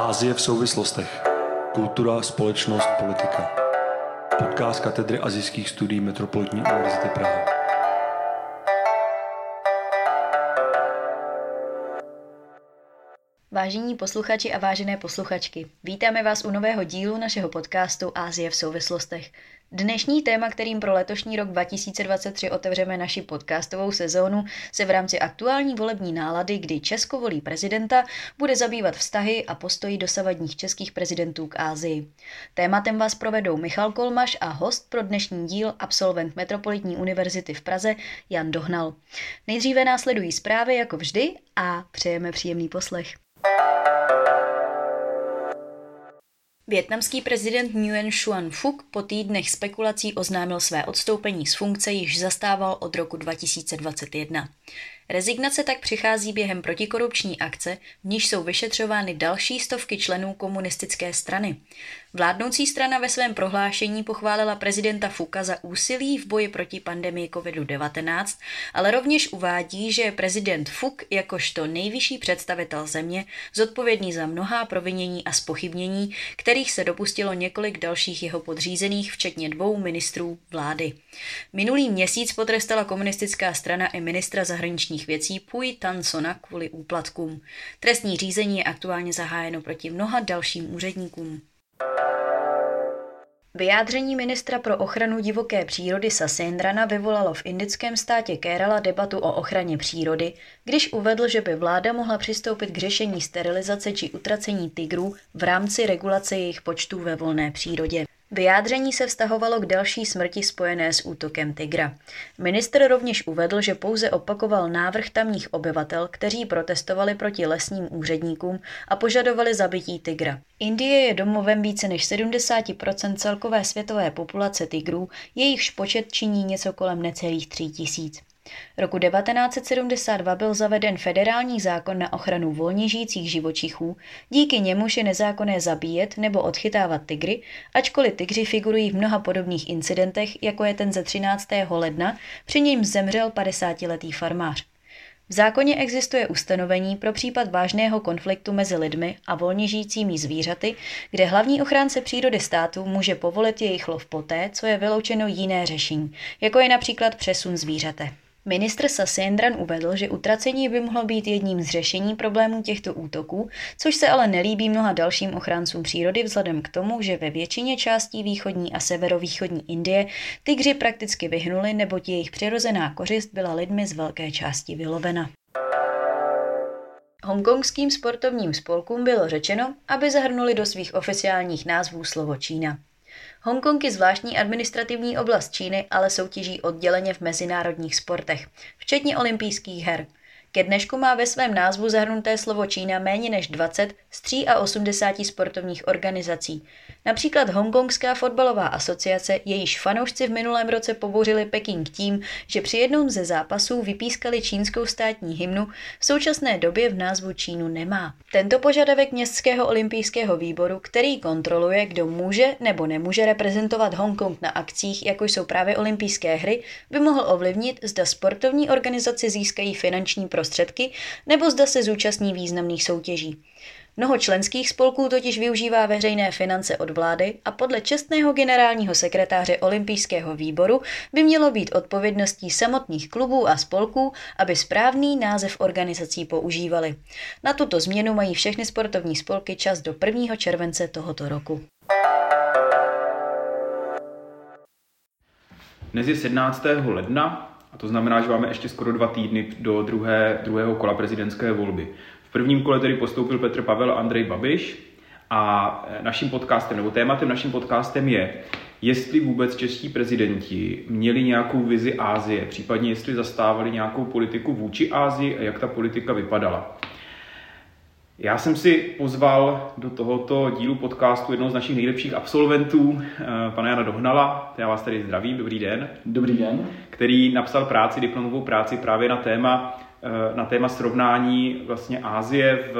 Ázie v souvislostech. Kultura, společnost, politika. Podcast katedry azijských studií Metropolitní univerzity Praha. Vážení posluchači a vážené posluchačky, vítáme vás u nového dílu našeho podcastu Ázie v souvislostech. Dnešní téma, kterým pro letošní rok 2023 otevřeme naši podcastovou sezónu, se v rámci aktuální volební nálady, kdy Česko volí prezidenta, bude zabývat vztahy a postoji dosavadních českých prezidentů k Ázii. Tématem vás provedou Michal Kolmaš a host pro dnešní díl, absolvent Metropolitní univerzity v Praze Jan Dohnal. Nejdříve následují zprávy jako vždy a přejeme příjemný poslech. Větnamský prezident Nguyen Xuan Phuc po týdnech spekulací oznámil své odstoupení z funkce, již zastával od roku 2021. Rezignace tak přichází během protikorupční akce, v níž jsou vyšetřovány další stovky členů komunistické strany. Vládnoucí strana ve svém prohlášení pochválila prezidenta Fuka za úsilí v boji proti pandemii COVID-19, ale rovněž uvádí, že prezident Fuk jakožto nejvyšší představitel země zodpovědný za mnohá provinění a spochybnění, kterých se dopustilo několik dalších jeho podřízených, včetně dvou ministrů vlády. Minulý měsíc potrestala komunistická strana i ministra zahraničních věcí Pui Tansona kvůli úplatkům. Trestní řízení je aktuálně zahájeno proti mnoha dalším úředníkům. Vyjádření ministra pro ochranu divoké přírody Sasendrana vyvolalo v indickém státě Kerala debatu o ochraně přírody, když uvedl, že by vláda mohla přistoupit k řešení sterilizace či utracení tigrů v rámci regulace jejich počtů ve volné přírodě. Vyjádření se vztahovalo k další smrti spojené s útokem tygra. Minister rovněž uvedl, že pouze opakoval návrh tamních obyvatel, kteří protestovali proti lesním úředníkům a požadovali zabití tygra. Indie je domovem více než 70% celkové světové populace tigrů, jejichž počet činí něco kolem necelých 3 tisíc. Roku 1972 byl zaveden federální zákon na ochranu volně žijících živočichů, díky němuž je nezákonné zabíjet nebo odchytávat tygry, ačkoliv tygři figurují v mnoha podobných incidentech, jako je ten ze 13. ledna, při němž zemřel 50-letý farmář. V zákoně existuje ustanovení pro případ vážného konfliktu mezi lidmi a volně žijícími zvířaty, kde hlavní ochránce přírody státu může povolit jejich lov poté, co je vyloučeno jiné řešení, jako je například přesun zvířete. Ministr Sasyendran uvedl, že utracení by mohlo být jedním z řešení problémů těchto útoků, což se ale nelíbí mnoha dalším ochráncům přírody vzhledem k tomu, že ve většině částí východní a severovýchodní Indie tygři prakticky vyhnuli, neboť jejich přirozená kořist byla lidmi z velké části vylovena. Hongkongským sportovním spolkům bylo řečeno, aby zahrnuli do svých oficiálních názvů slovo Čína. Hongkong je zvláštní administrativní oblast Číny, ale soutěží odděleně v mezinárodních sportech, včetně olympijských her – ke dnešku má ve svém názvu zahrnuté slovo Čína méně než 20 z 83 sportovních organizací. Například Hongkongská fotbalová asociace, jejíž fanoušci v minulém roce pobouřili Peking tím, že při jednom ze zápasů vypískali čínskou státní hymnu, v současné době v názvu Čínu nemá. Tento požadavek Městského olympijského výboru, který kontroluje, kdo může nebo nemůže reprezentovat Hongkong na akcích, jako jsou právě olympijské hry, by mohl ovlivnit, zda sportovní organizace získají finanční prostředky nebo zda se zúčastní významných soutěží. Mnoho členských spolků totiž využívá veřejné finance od vlády a podle čestného generálního sekretáře olympijského výboru by mělo být odpovědností samotných klubů a spolků, aby správný název organizací používali. Na tuto změnu mají všechny sportovní spolky čas do 1. července tohoto roku. Dnes je 17. ledna to znamená, že máme ještě skoro dva týdny do druhé, druhého kola prezidentské volby. V prvním kole tedy postoupil Petr Pavel a Andrej Babiš a naším podcastem, nebo tématem naším podcastem je, jestli vůbec čeští prezidenti měli nějakou vizi Ázie, případně jestli zastávali nějakou politiku vůči Ázii a jak ta politika vypadala. Já jsem si pozval do tohoto dílu podcastu jednoho z našich nejlepších absolventů, eh, pana Jana Dohnala. Já vás tady zdravím, dobrý den. Dobrý den. Který napsal práci, diplomovou práci právě na téma, eh, na téma srovnání vlastně Ázie v,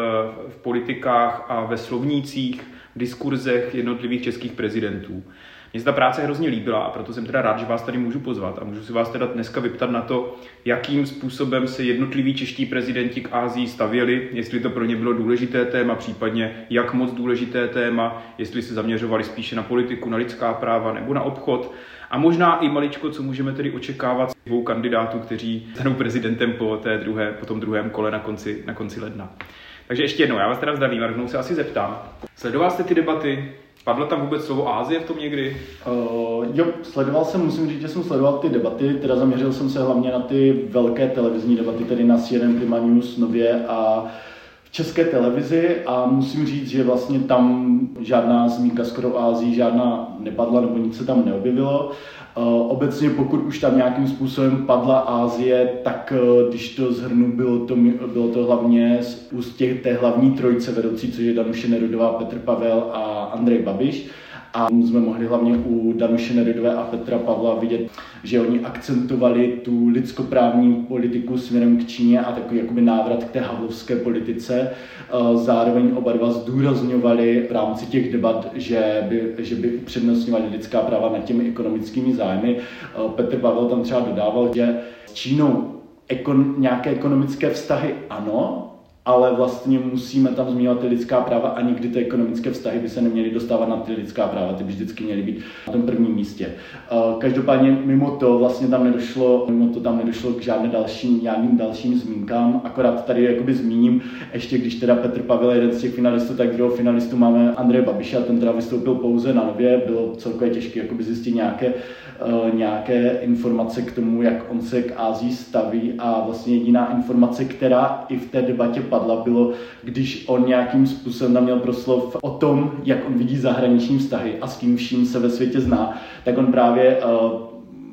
v politikách a ve slovnících, v diskurzech jednotlivých českých prezidentů. Mně se ta práce hrozně líbila a proto jsem teda rád, že vás tady můžu pozvat a můžu si vás teda dneska vyptat na to, jakým způsobem se jednotliví čeští prezidenti k Ázii stavěli, jestli to pro ně bylo důležité téma, případně jak moc důležité téma, jestli se zaměřovali spíše na politiku, na lidská práva nebo na obchod. A možná i maličko, co můžeme tedy očekávat z dvou kandidátů, kteří stanou prezidentem po, té druhé, po tom druhém kole na konci, na konci ledna. Takže ještě jednou, já vás teda zdravím a rovnou se asi zeptám. Sledoval jste ty debaty? Padlo tam vůbec slovo Ázie v tom někdy? Uh, jo, sledoval jsem, musím říct, že jsem sledoval ty debaty, teda zaměřil jsem se hlavně na ty velké televizní debaty, tedy na CNN Prima News Nově a české televizi a musím říct, že vlastně tam žádná zmínka skoro Ázii, žádná nepadla nebo nic se tam neobjevilo. Eh, obecně pokud už tam nějakým způsobem padla Ázie, tak eh, když to zhrnu, bylo to, bylo to hlavně z úst těch, té hlavní trojce vedoucí, což je Danuše Nerudová, Petr Pavel a Andrej Babiš. A jsme mohli hlavně u Danuše Nerudové a Petra Pavla vidět, že oni akcentovali tu lidskoprávní politiku směrem k Číně a takový jakoby návrat k té havlovské politice. Zároveň oba dva zdůrazňovali v rámci těch debat, že by, že by upřednostňovali lidská práva nad těmi ekonomickými zájmy. Petr Pavel tam třeba dodával, že s Čínou ekon, nějaké ekonomické vztahy ano, ale vlastně musíme tam zmiňovat ty lidská práva a nikdy ty ekonomické vztahy by se neměly dostávat na ty lidská práva, ty by vždycky měly být na tom prvním místě. Eh, každopádně mimo to vlastně tam nedošlo, mimo to tam nedošlo k žádným dalším, žádným dalším zmínkám, akorát tady jakoby zmíním, ještě když teda Petr Pavel je jeden z těch finalistů, tak druhého finalistu máme Andreje Babiša, ten teda vystoupil pouze na nově, bylo celkově těžké jakoby zjistit nějaké Eh, nějaké informace k tomu, jak on se k Ázii staví a vlastně jediná informace, která i v té debatě padla, bylo, když on nějakým způsobem tam měl proslov o tom, jak on vidí zahraniční vztahy a s kým vším se ve světě zná, tak on právě uh,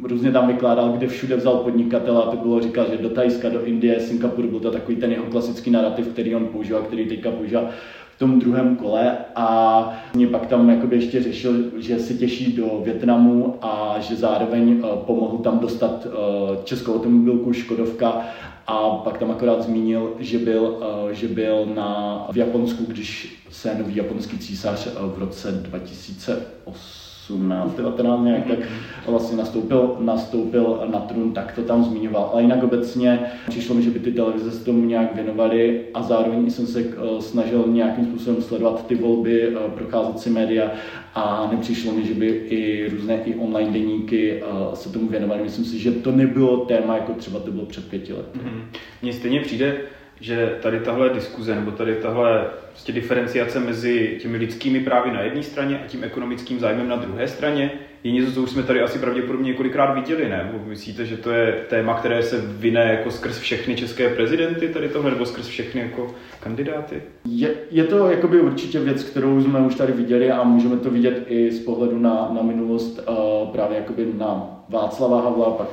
různě tam vykládal, kde všude vzal podnikatel a to bylo, říkal, že do Tajska, do Indie, Singapuru, byl to takový ten jeho klasický narrativ, který on používal, který teďka používá tom druhém kole a mě pak tam jakoby ještě řešil, že se těší do Větnamu a že zároveň eh, pomohl tam dostat eh, českou automobilku Škodovka a pak tam akorát zmínil, že byl, eh, že byl na, v Japonsku, když se nový japonský císař v roce 2008 18, 19 nějak, tak vlastně nastoupil, nastoupil na trůn, tak to tam zmiňoval. Ale jinak obecně přišlo mi, že by ty televize se tomu nějak věnovaly a zároveň jsem se eh, snažil nějakým způsobem sledovat ty volby, eh, procházet si média a nepřišlo mi, že by i různé i online deníky se tomu věnovaly. Myslím si, že to nebylo téma, jako třeba to bylo před pěti lety. Mm-hmm. Stejně přijde, že tady tahle diskuze nebo tady tahle prostě diferenciace mezi těmi lidskými právy na jedné straně a tím ekonomickým zájmem na druhé straně je něco, co už jsme tady asi pravděpodobně několikrát viděli, ne? Myslíte, že to je téma, které se vyne jako skrz všechny české prezidenty tady tohle, nebo skrz všechny jako kandidáty? Je, je to jakoby určitě věc, kterou jsme už tady viděli a můžeme to vidět i z pohledu na, na minulost uh, právě jakoby na Václava Havla, pak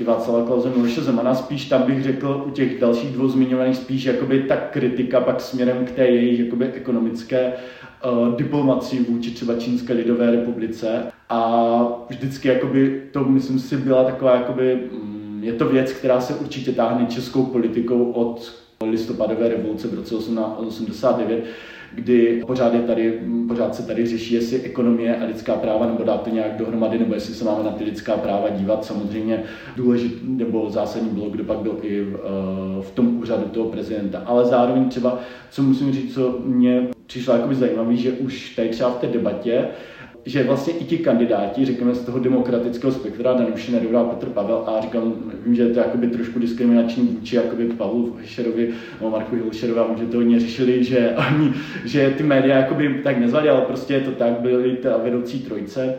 i Václava Klauze Miloše Zemana. Spíš tam bych řekl u těch dalších dvou zmiňovaných spíš jakoby ta kritika pak směrem k té jejich jakoby ekonomické uh, diplomacii vůči třeba Čínské lidové republice. A vždycky jakoby to, myslím si, byla taková jakoby, mm, je to věc, která se určitě táhne českou politikou od listopadové revoluce v roce 1889, kdy pořád, je tady, pořád se tady řeší, jestli ekonomie a lidská práva, nebo dát to nějak dohromady, nebo jestli se máme na ty lidská práva dívat. Samozřejmě důležitý nebo zásadní bylo, kdo pak byl i v, eh, v tom úřadu toho prezidenta. Ale zároveň třeba, co musím říct, co mě přišlo jakoby zajímavé, že už tady třeba v té debatě že vlastně i ti kandidáti, řekněme z toho demokratického spektra, Danuši Nedorá, Petr Pavel a říkám, vím, že je to jakoby trošku diskriminační vůči jakoby Pavlu Hescherovi nebo Marku Hilšerovi a že to hodně řešili, že oni, že ty média jakoby tak nezvali, ale prostě je to tak, byli ta vedoucí trojce.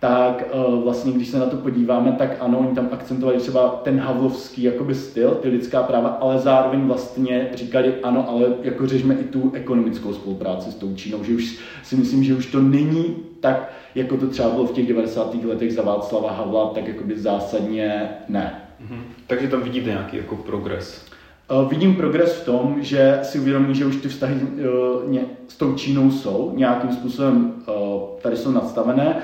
Tak uh, vlastně, když se na to podíváme, tak ano, oni tam akcentovali třeba ten havlovský jakoby styl, ty lidská práva, ale zároveň vlastně říkali ano, ale jako řešme i tu ekonomickou spolupráci s tou Čínou, že už si myslím, že už to není tak, jako to třeba bylo v těch 90. letech za Václava Havla, tak jakoby zásadně ne. Mm-hmm. Takže tam vidíte nějaký jako progres. Uh, vidím progres v tom, že si uvědomí, že už ty vztahy uh, ně, s tou Čínou jsou nějakým způsobem uh, tady jsou nadstavené.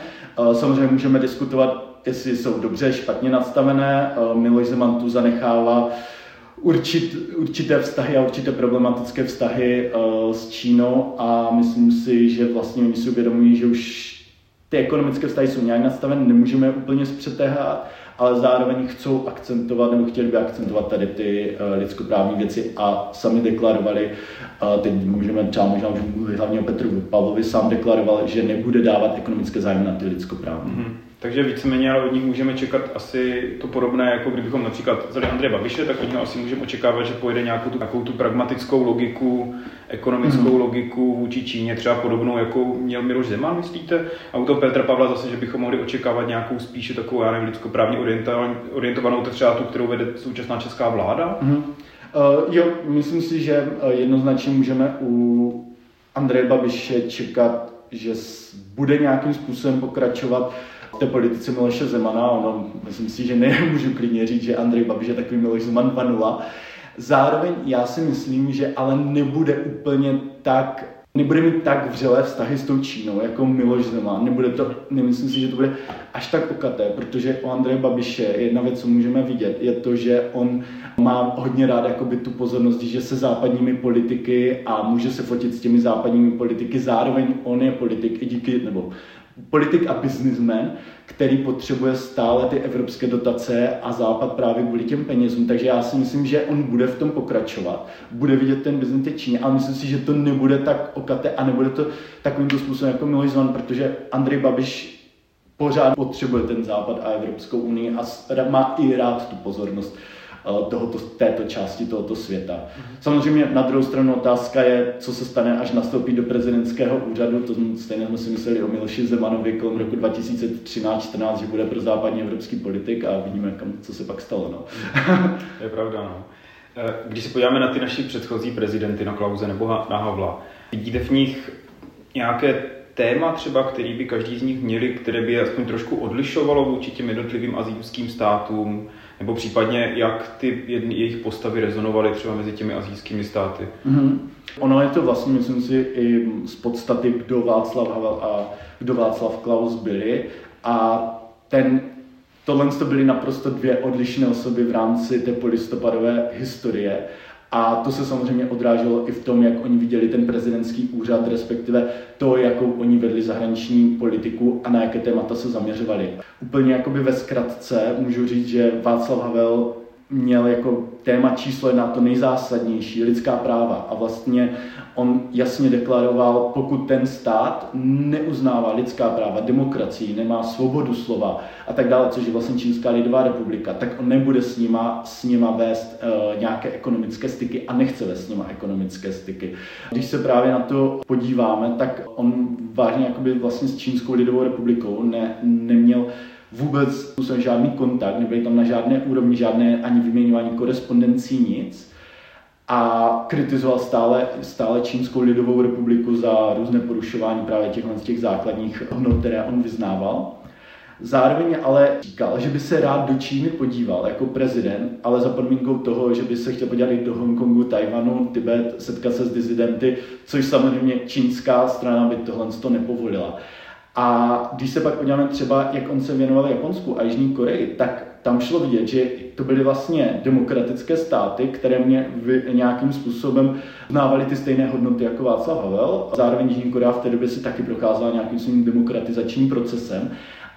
Samozřejmě můžeme diskutovat, jestli jsou dobře, špatně nadstavené. Miloš Zeman tu zanechává určit, určité vztahy a určité problematické vztahy uh, s Čínou a myslím si, že vlastně oni si uvědomují, že už ty ekonomické vztahy jsou nějak nastavené, nemůžeme je úplně zpřetéhat, ale zároveň chcou akcentovat, nebo chtěli by akcentovat tady ty uh, lidskoprávní věci a sami deklarovali, uh, teď můžeme třeba možná už mluvit hlavně o Petru Pavlovi, sám deklaroval, že nebude dávat ekonomické zájmy na ty lidskoprávní. Mm-hmm. Takže víceméně ale od nich můžeme čekat asi to podobné, jako kdybychom například vzali Andreje Babiše, tak od něho asi můžeme očekávat, že pojede nějakou tu, nějakou tu pragmatickou logiku, ekonomickou mm. logiku vůči Číně, třeba podobnou, jako měl Miloš Zeman, myslíte? A u toho Petra Pavla zase, že bychom mohli očekávat nějakou spíše takovou, já nevím, lidskoprávně orientovanou, třeba tu, kterou vede současná česká vláda? Mm. Uh, jo, myslím si, že eh, jednoznačně můžeme u Andreje Babiše čekat, že bude nějakým způsobem pokračovat té politice Miloše Zemana, ono, myslím si, že nemůžu klidně říct, že Andrej Babiš je takový Miloš Zeman 2.0. Zároveň já si myslím, že ale nebude úplně tak nebude mít tak vřelé vztahy s tou Čínou, jako Miloš Zeman. Nebude to, nemyslím si, že to bude až tak okaté, protože o Andreje Babiše jedna věc, co můžeme vidět, je to, že on má hodně rád jakoby tu pozornost, že se západními politiky a může se fotit s těmi západními politiky. Zároveň on je politik i díky, nebo politik a businessman, který potřebuje stále ty evropské dotace a západ právě kvůli těm penězům. Takže já si myslím, že on bude v tom pokračovat, bude vidět ten business té Číně, ale myslím si, že to nebude tak okaté a nebude to takovým způsobem jako Miloš Zeman, protože Andrej Babiš pořád potřebuje ten západ a Evropskou unii a má i rád tu pozornost tohoto, této části tohoto světa. Samozřejmě na druhou stranu otázka je, co se stane, až nastoupí do prezidentského úřadu. To stejně jsme si mysleli o Miloši Zemanovi kolem roku 2013-14, že bude pro západní evropský politik a vidíme, kam, co se pak stalo. No. to je pravda. No. Eh, když se podíváme na ty naši předchozí prezidenty, na Klauze nebo na Havla, vidíte v nich nějaké téma třeba, který by každý z nich měli, které by aspoň trošku odlišovalo vůči těm jednotlivým azijským státům, nebo případně jak ty jedny, jejich postavy rezonovaly třeba mezi těmi azijskými státy? Mm-hmm. Ono je to vlastně, myslím si, i z podstaty, kdo Václav Havel a kdo Václav Klaus byli. A ten, tohle to byly naprosto dvě odlišné osoby v rámci té polistopadové historie. A to se samozřejmě odráželo i v tom, jak oni viděli ten prezidentský úřad, respektive to, jakou oni vedli zahraniční politiku a na jaké témata se zaměřovali. Úplně jakoby ve zkratce můžu říct, že Václav Havel měl jako téma číslo jedna to nejzásadnější, lidská práva. A vlastně on jasně deklaroval, pokud ten stát neuznává lidská práva, demokracii, nemá svobodu slova a tak dále, což je vlastně Čínská lidová republika, tak on nebude s nima, s nima vést uh, nějaké ekonomické styky a nechce vést s nima ekonomické styky. Když se právě na to podíváme, tak on vážně jakoby vlastně s Čínskou lidovou republikou ne, neměl vůbec žádný kontakt, nebyli tam na žádné úrovni, žádné ani vyměňování korespondencí, nic. A kritizoval stále, stále Čínskou lidovou republiku za různé porušování právě těch, těch základních hodnot, které on vyznával. Zároveň ale říkal, že by se rád do Číny podíval jako prezident, ale za podmínkou toho, že by se chtěl podívat i do Hongkongu, Tajvanu, Tibet, setkat se s dizidenty, což samozřejmě čínská strana by tohle nepovolila. A když se pak podíváme třeba, jak on se věnoval Japonsku a Jižní Koreji, tak tam šlo vidět, že to byly vlastně demokratické státy, které mě nějakým způsobem uznávaly ty stejné hodnoty jako Václav Havel. Zároveň Jižní Korea v té době si taky procházela nějakým svým demokratizačním procesem.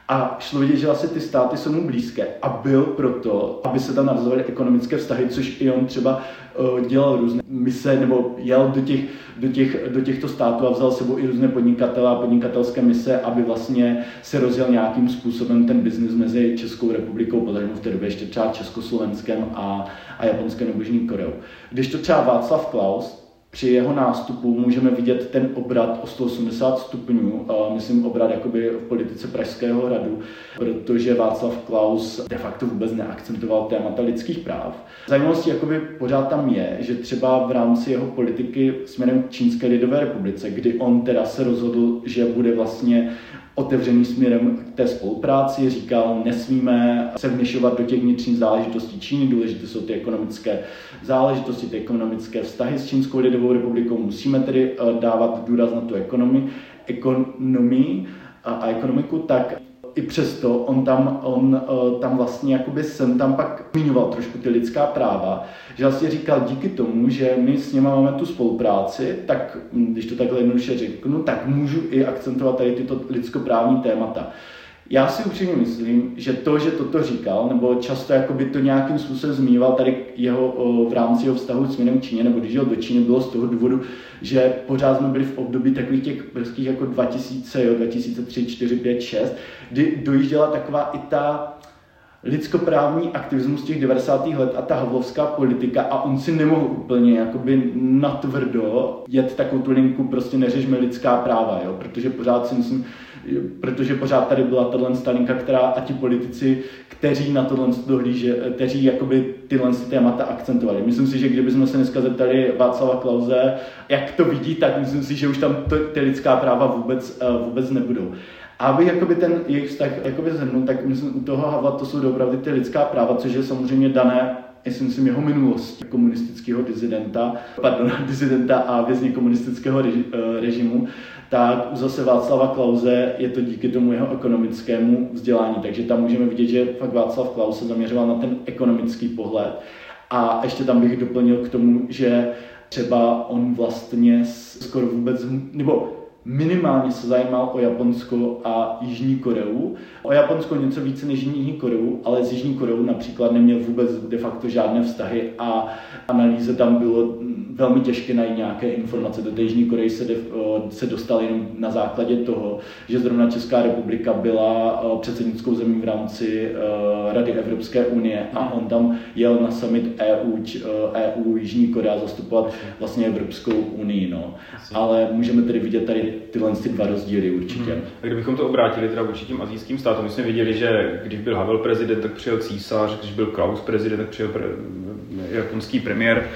A šlo vidět, že vlastně ty státy jsou mu blízké a byl proto, aby se tam navazovaly ekonomické vztahy, což i on třeba uh, dělal různé mise nebo jel do, těch, do, těch, do těchto států a vzal sebou i různé podnikatele a podnikatelské mise, aby vlastně se rozjel nějakým způsobem ten biznis mezi Českou republikou, protože v té době ještě třeba Československem a, a Japonskem nebo Jižní Koreou. Když to třeba Václav Klaus, při jeho nástupu můžeme vidět ten obrat o 180 stupňů, myslím obrat jakoby v politice Pražského hradu, protože Václav Klaus de facto vůbec neakcentoval témata lidských práv. Zajímavostí jakoby pořád tam je, že třeba v rámci jeho politiky směrem k Čínské lidové republice, kdy on teda se rozhodl, že bude vlastně otevřený směrem k té spolupráci, říkal, nesmíme se vměšovat do těch vnitřních záležitostí. Číny, důležité jsou ty ekonomické záležitosti, ty ekonomické vztahy s Čínskou lidovou republikou, musíme tedy eh, dávat důraz na tu ekonomii, ekonomii a, a ekonomiku, tak i přesto on tam, on uh, tam vlastně jakoby jsem tam pak zmiňoval trošku ty lidská práva, že vlastně říkal díky tomu, že my s nimi máme tu spolupráci, tak hm, když to takhle jednoduše řeknu, tak můžu i akcentovat tady tyto lidskoprávní témata. Já si upřímně myslím, že to, že toto říkal, nebo často jakoby to nějakým způsobem zmiňoval tady jeho o, v rámci jeho vztahu s k Číně, nebo když jel do Číny, bylo z toho důvodu, že pořád jsme byli v období takových těch brzkých jako 2000, jo, 2003, 4, 5, 6, kdy dojížděla taková i ta lidskoprávní aktivismus těch 90. let a ta havlovská politika a on si nemohl úplně jakoby natvrdo jet takovou tu linku, prostě neřešme lidská práva, jo, protože pořád si myslím, protože pořád tady byla tato stalinka, která a ti politici, kteří na tohle dohlíže, kteří jakoby tyhle témata akcentovali. Myslím si, že kdybychom se dneska zeptali Václava Klauze, jak to vidí, tak myslím si, že už tam to, ty lidská práva vůbec, eh, vůbec nebudou. A aby jakoby ten jejich vztah jakoby zhrnul, tak myslím u toho Havla to jsou opravdu ty lidská práva, což je samozřejmě dané já si myslím, jeho minulosti komunistického dizidenta, pardon, dizidenta a vězně komunistického eh, režimu, tak u zase Václava Klauze je to díky tomu jeho ekonomickému vzdělání. Takže tam můžeme vidět, že fakt Václav Klaus se zaměřoval na ten ekonomický pohled. A ještě tam bych doplnil k tomu, že třeba on vlastně skoro vůbec, nebo minimálně se zajímal o Japonsko a Jižní Koreu. O Japonsko něco více než Jižní Koreu, ale s Jižní Koreou například neměl vůbec de facto žádné vztahy a analýze tam bylo velmi těžké najít nějaké informace. Do té Jižní Koreji se, de, se dostal jenom na základě toho, že zrovna Česká republika byla předsednickou zemí v rámci Rady Evropské unie a on tam jel na summit EU, EU Jižní Korea zastupovat vlastně Evropskou unii. No. Ale můžeme tedy vidět tady tyhle ty dva rozdíly určitě. Hmm. A kdybychom to obrátili teda vůči těm azijským státům, my jsme viděli, že když byl Havel prezident, tak přijel císař, když byl Klaus prezident, tak přijel pre, japonský premiér.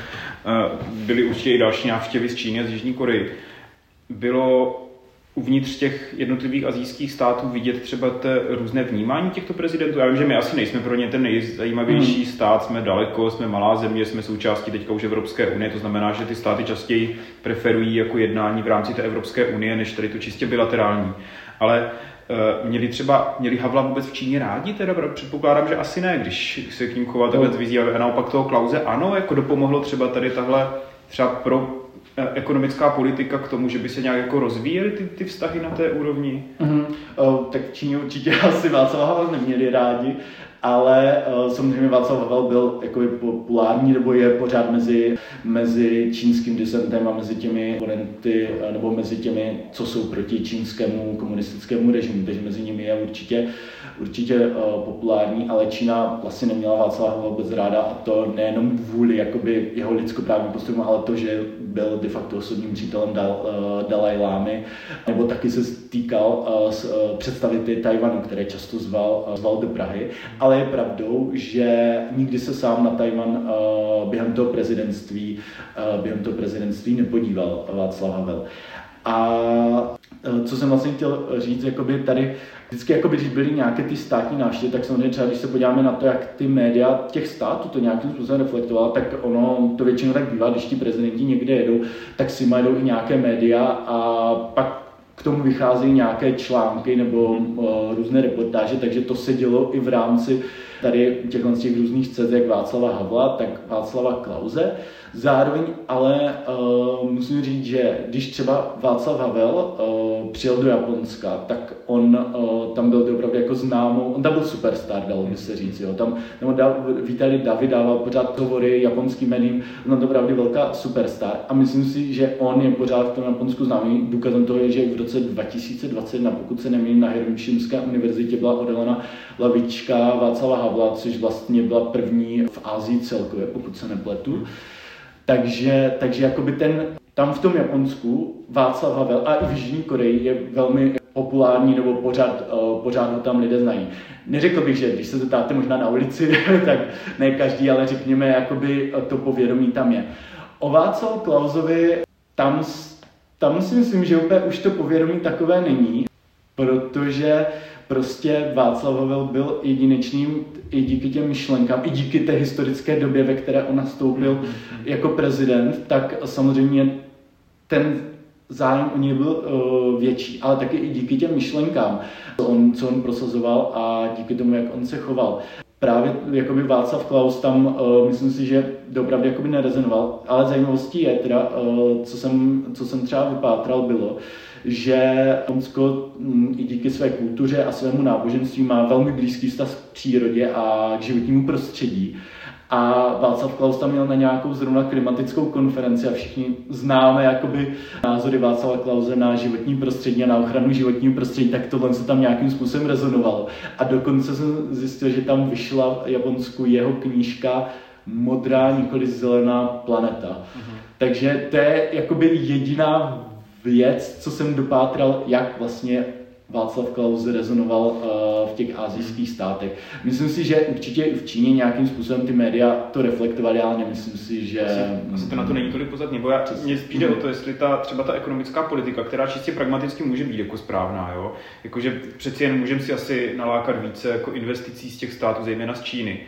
Byly určitě i další návštěvy z Číny a z Jižní Koreji. Bylo uvnitř těch jednotlivých azijských států vidět třeba te různé vnímání těchto prezidentů? Já vím, že my asi nejsme pro ně ten nejzajímavější hmm. stát, jsme daleko, jsme malá země, jsme součástí teďka už Evropské unie, to znamená, že ty státy častěji preferují jako jednání v rámci té Evropské unie, než tady to čistě bilaterální. Ale uh, měli třeba, měli Havla vůbec v Číně rádi? Teda předpokládám, že asi ne, když se k ním choval takhle no. a naopak toho Klauze ano, jako dopomohlo třeba tady tahle třeba pro Eh, ekonomická politika k tomu, že by se nějak jako rozvíjely ty, ty vztahy na té úrovni? Mm-hmm. Uh, tak v Číně určitě asi Václav Havel neměli rádi, ale uh, samozřejmě Václav Havel byl jako populární, nebo je pořád mezi, mezi čínským disentem a mezi těmi oponenty, nebo mezi těmi, co jsou proti čínskému komunistickému režimu, takže mezi nimi je určitě určitě uh, populární, ale Čína vlastně neměla Václava Havla vůbec ráda a to nejenom kvůli jakoby jeho lidskoprávním postupům, ale to, že byl de facto osobním přítelem Dal, uh, Dalai Lámy, nebo taky se stýkal uh, s představiteli Tajvanu, které často zval, zval do Prahy, ale je pravdou, že nikdy se sám na Tajvan během toho prezidentství, během toho prezidentství nepodíval Václav Havel. A co jsem vlastně chtěl říct, jakoby tady vždycky, jakoby, když byly nějaké ty státní návštěvy, tak samozřejmě třeba, když se podíváme na to, jak ty média těch států to nějakým způsobem reflektovala, tak ono to většinou tak bývá, když ti prezidenti někde jedou, tak si mají i nějaké média a pak k tomu vycházejí nějaké články nebo uh, různé reportáže, takže to se dělo i v rámci tady těchto těch různých jak Václava Havla, tak Václava Klauze. Zároveň ale uh, musím říct, že když třeba Václav Havel uh, přijel do Japonska, tak on uh, tam byl opravdu jako známou, on tam byl superstar, dalo by se říct. Jo. Tam, nebo da, Vítali David dával pořád hovory japonským médiím, on to opravdu velká superstar. A myslím si, že on je pořád v tom Japonsku známý. Důkazem toho je, že v roce 2021, pokud se nemýlím, na Hiroshimské univerzitě byla odhalena lavička Václava Havla, což vlastně byla první v Ázii celkově, pokud se nepletu. Takže, takže jakoby ten, tam v tom Japonsku Václav Havel a i v Jižní Koreji je velmi populární nebo pořád, uh, pořád ho tam lidé znají. Neřekl bych, že když se zeptáte možná na ulici, tak ne každý, ale řekněme, jakoby to povědomí tam je. O Václavu Klausovi tam, tam si myslím, že úplně už to povědomí takové není, protože prostě Václav Havel byl jedinečným i díky těm myšlenkám, i díky té historické době, ve které on nastoupil mm-hmm. jako prezident, tak samozřejmě ten zájem o něj byl uh, větší, ale taky i díky těm myšlenkám, co on, co on prosazoval a díky tomu, jak on se choval. Právě jakoby Václav Klaus tam, uh, myslím si, že opravdu jakoby nerezonoval, ale zajímavostí je teda, uh, co, jsem, co jsem třeba vypátral, bylo, že Japonsko mm, i díky své kultuře a svému náboženství má velmi blízký vztah k přírodě a k životnímu prostředí. A Václav Klaus tam měl na nějakou zrovna klimatickou konferenci a všichni známe jakoby názory Václava Klause na životní prostředí a na ochranu životního prostředí, tak tohle se tam nějakým způsobem rezonovalo. A dokonce jsem zjistil, že tam vyšla v Japonsku jeho knížka Modrá, nikoli zelená planeta. Uh-huh. Takže to je jakoby jediná věc, co jsem dopátral, jak vlastně Václav Klaus rezonoval uh, v těch azijských státech. Myslím si, že určitě i v Číně nějakým způsobem ty média to reflektovaly, ale nemyslím si, že... Asi, asi to na to není tolik pozad, nebo já, mně spíš jde o to, jestli ta, třeba ta ekonomická politika, která čistě pragmaticky může být jako správná, jo? Jakože přeci jen můžeme si asi nalákat více jako investicí z těch států, zejména z Číny.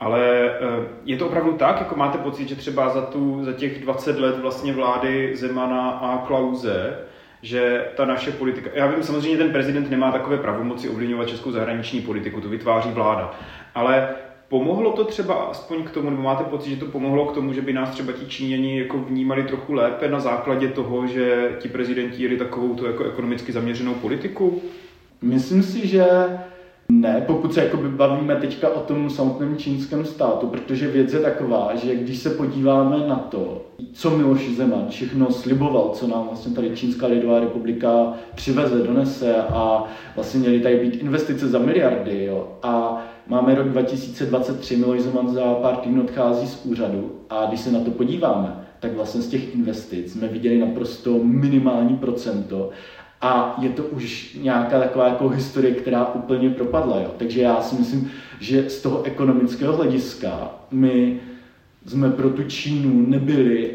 Ale eh, je to opravdu tak, jako máte pocit, že třeba za, tu, za těch 20 let vlastně vlády Zemana a Klauze, že ta naše politika, já vím, samozřejmě ten prezident nemá takové pravomoci ovlivňovat českou zahraniční politiku, to vytváří vláda, ale Pomohlo to třeba aspoň k tomu, nebo máte pocit, že to pomohlo k tomu, že by nás třeba ti Číňani jako vnímali trochu lépe na základě toho, že ti prezidenti jeli takovou tu jako ekonomicky zaměřenou politiku? Myslím si, že ne, pokud se jakoby bavíme teďka o tom samotném čínském státu, protože věc je taková, že když se podíváme na to, co Miloš Zeman všechno sliboval, co nám vlastně tady Čínská lidová republika přiveze, donese a vlastně měly tady být investice za miliardy, jo, a máme rok 2023, Miloš Zeman za pár týdnů odchází z úřadu a když se na to podíváme, tak vlastně z těch investic jsme viděli naprosto minimální procento a je to už nějaká taková jako historie, která úplně propadla. Jo. Takže já si myslím, že z toho ekonomického hlediska my jsme pro tu Čínu nebyli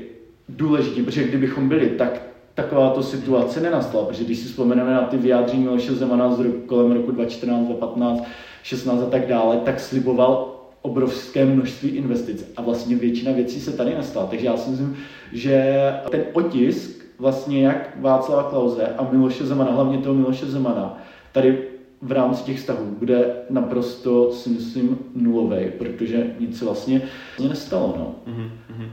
důležití, protože kdybychom byli, tak takováto situace nenastala, protože když si vzpomeneme na ty vyjádření Miloše Zemana z roku, kolem roku 2014, 2015, 16 a tak dále, tak sliboval obrovské množství investic a vlastně většina věcí se tady nestala. Takže já si myslím, že ten otisk vlastně jak Václava Klauze a Miloše Zemana, hlavně toho Miloše Zemana, tady v rámci těch vztahů bude naprosto, si myslím, nulový, protože nic se vlastně nestalo. No. Mm-hmm.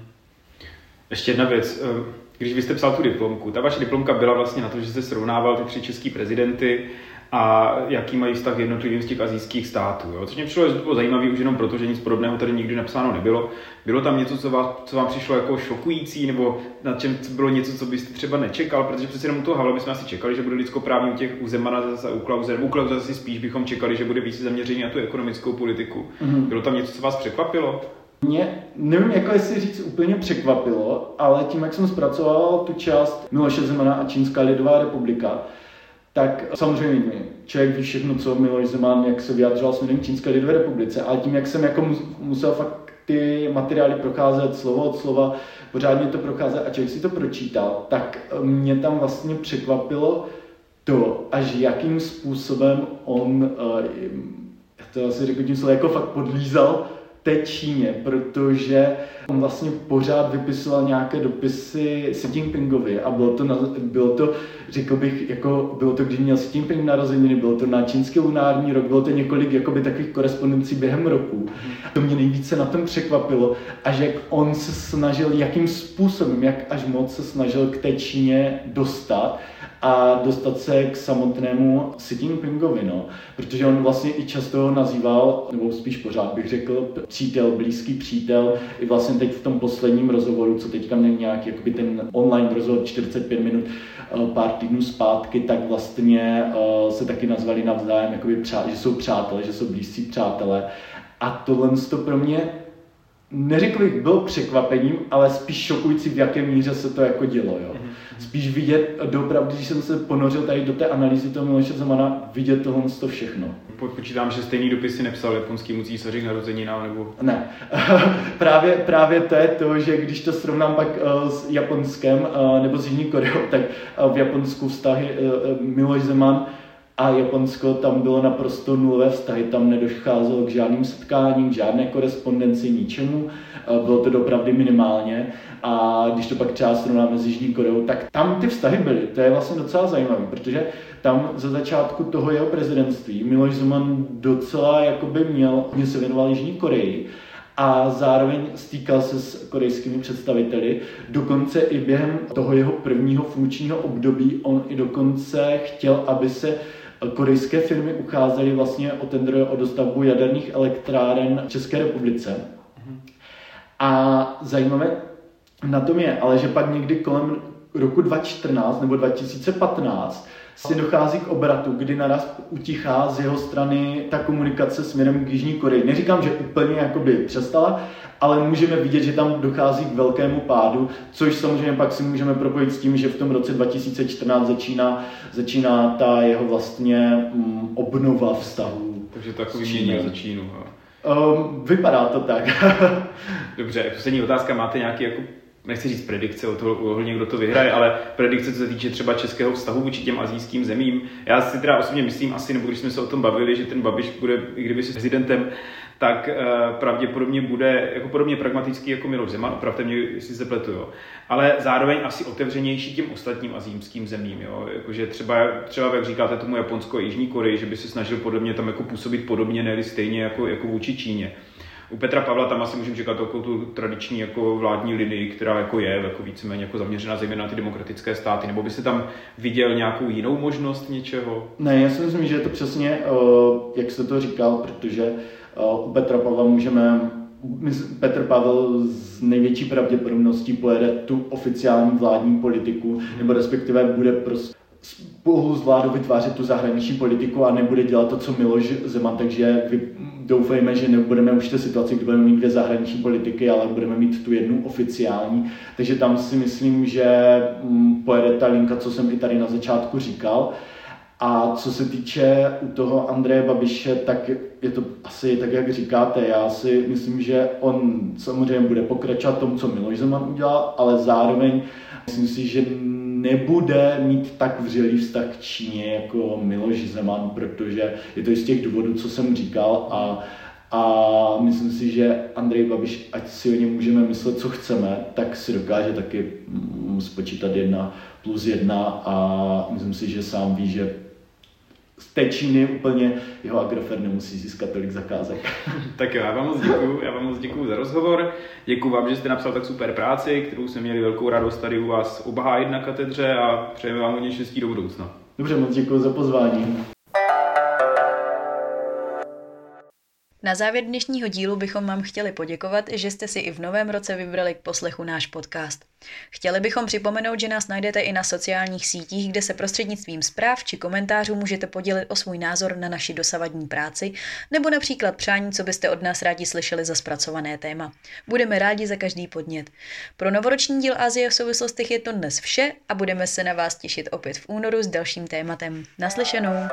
Ještě jedna věc. Eh, když vy jste psal tu diplomku, ta vaše diplomka byla vlastně na to, že jste srovnával ty tři český prezidenty a jaký mají vztah jednotlivým z těch azijských států. Jo? Což mě přišlo zajímavé už jenom proto, že nic podobného tady nikdy napsáno nebylo. Bylo tam něco, co, vás, co vám přišlo jako šokující, nebo na čem bylo něco, co byste třeba nečekal, protože přece jenom u toho Havla bychom asi čekali, že bude lidskoprávní u těch u Zemana zase u Klauze, nebo u Klauze zase spíš bychom čekali, že bude více zaměření na tu ekonomickou politiku. Mm-hmm. Bylo tam něco, co vás překvapilo? Mě, nevím, jako jestli říct úplně překvapilo, ale tím, jak jsem zpracoval tu část Miloše Zemana a Čínská lidová republika, tak samozřejmě člověk ví všechno, co Miloš Zeman, jak se vyjadřoval směrem Čínské lidové republice, ale tím, jak jsem jako musel fakt ty materiály procházet slovo od slova, pořádně to procházet a člověk si to pročítal, tak mě tam vlastně překvapilo to, až jakým způsobem on, eh, to asi řekl tím slovo, jako fakt podlízal té Číně, protože on vlastně pořád vypisoval nějaké dopisy Xi Jinpingovi a bylo to, na, bylo to, řekl bych, jako bylo to, když měl Xi Jinping narozeniny, bylo to na čínský lunární rok, bylo to několik jakoby, takových korespondencí během roku. To mě nejvíce na tom překvapilo a že jak on se snažil, jakým způsobem, jak až moc se snažil k té Číně dostat a dostat se k samotnému Xi Jinpingovi, no. Protože on vlastně i často ho nazýval, nebo spíš pořád bych řekl, přítel, blízký přítel. I vlastně teď v tom posledním rozhovoru, co teďka měl nějaký jakoby ten online rozhovor 45 minut, eh, pár týdnů zpátky, tak vlastně eh, se taky nazvali navzájem, jakoby že jsou přátelé, že jsou blízcí přátelé. A tohle to pro mě neřekl bych, byl překvapením, ale spíš šokující, v jaké míře se to jako dělo. Jo. Mhm. Spíš vidět, dopravdy, když jsem se ponořil tady do té analýzy toho Miloše Zemana, vidět tohle to všechno. Počítám, že stejný dopisy nepsal japonský císaři k narozeninám, nebo... Ne, právě, právě to je to, že když to srovnám pak uh, s Japonskem uh, nebo s Jižní Koreou, tak uh, v Japonsku vztahy Miloš Zeman a Japonsko tam bylo naprosto nulové vztahy, tam nedocházelo k žádným setkáním, žádné korespondenci, ničemu, eh, bylo to dopravdy minimálně. A když to pak třeba srovnáme s Jižní Koreou, tak tam ty vztahy byly, to je vlastně docela zajímavé, protože tam za začátku toho jeho prezidentství Miloš Zeman docela jakoby měl, hodně se věnoval Jižní Koreji, a zároveň stýkal se s korejskými představiteli. Dokonce i během toho jeho prvního funkčního období on i dokonce chtěl, aby se korejské firmy ucházely vlastně o tender o dostavbu jaderných elektráren v České republice. A zajímavé na tom je, ale že pak někdy kolem roku 2014 nebo 2015 si dochází k obratu, kdy naraz utichá z jeho strany ta komunikace směrem k Jižní Koreji. Neříkám, že úplně jakoby přestala, ale můžeme vidět, že tam dochází k velkému pádu, což samozřejmě pak si můžeme propojit s tím, že v tom roce 2014 začíná, začíná ta jeho vlastně um, obnova vztahů. Takže to jako vyměnil za Čínu. Um, vypadá to tak. Dobře, poslední otázka. Máte nějaký jako nechci říct predikce o toho ohledně, kdo to vyhraje, ale predikce, co se týče třeba českého vztahu vůči těm azijským zemím. Já si teda osobně myslím asi, nebo když jsme se o tom bavili, že ten Babiš bude, i kdyby si prezidentem, tak uh, pravděpodobně bude jako podobně pragmatický jako Miloš Zeman, opravdu mě, jestli se pletu, jo. ale zároveň asi otevřenější těm ostatním azijským zemím. Jo. Jakože třeba, třeba, jak říkáte tomu Japonsko a Jižní Koreji, že by se snažil podobně tam jako působit podobně, ne stejně jako, jako vůči Číně. U Petra Pavla tam asi můžeme čekat takovou tu tradiční jako vládní linii, která jako je jako víceméně jako zaměřená zejména na ty demokratické státy, nebo by se tam viděl nějakou jinou možnost něčeho? Ne, já si myslím, že je to přesně, eh, jak jste to říkal, protože eh, u Petra Pavla můžeme Petr Pavel z největší pravděpodobností pojede tu oficiální vládní politiku, nebo respektive bude prostě spolu s vládou vytvářet tu zahraniční politiku a nebude dělat to, co Miloš Zeman, takže doufejme, že nebudeme už té situaci, kdy budeme mít dvě zahraniční politiky, ale budeme mít tu jednu oficiální. Takže tam si myslím, že mm, pojede ta linka, co jsem i tady na začátku říkal. A co se týče u toho Andreje Babiše, tak je to asi tak, jak říkáte. Já si myslím, že on samozřejmě bude pokračovat tom, co Miloš Zeman udělal, ale zároveň myslím si, že nebude mít tak vřelý vztah k Číně jako Miloš Zeman, protože je to z těch důvodů, co jsem říkal a a myslím si, že Andrej Babiš, ať si o něm můžeme myslet, co chceme, tak si dokáže taky mm, spočítat jedna plus jedna a myslím si, že sám ví, že té Číny úplně jeho Agrofert nemusí získat tolik zakázek. tak jo, já vám moc děkuju, já vám moc děkuju za rozhovor. Děkuju vám, že jste napsal tak super práci, kterou jsme měli velkou radost tady u vás obhájit na katedře a přejeme vám hodně štěstí do budoucna. Dobře, moc děkuji za pozvání. Na závěr dnešního dílu bychom vám chtěli poděkovat, že jste si i v novém roce vybrali k poslechu náš podcast. Chtěli bychom připomenout, že nás najdete i na sociálních sítích, kde se prostřednictvím zpráv či komentářů můžete podělit o svůj názor na naši dosavadní práci nebo například přání, co byste od nás rádi slyšeli za zpracované téma. Budeme rádi za každý podnět. Pro novoroční díl Azie v souvislostech je to dnes vše a budeme se na vás těšit opět v únoru s dalším tématem. Naslyšenou!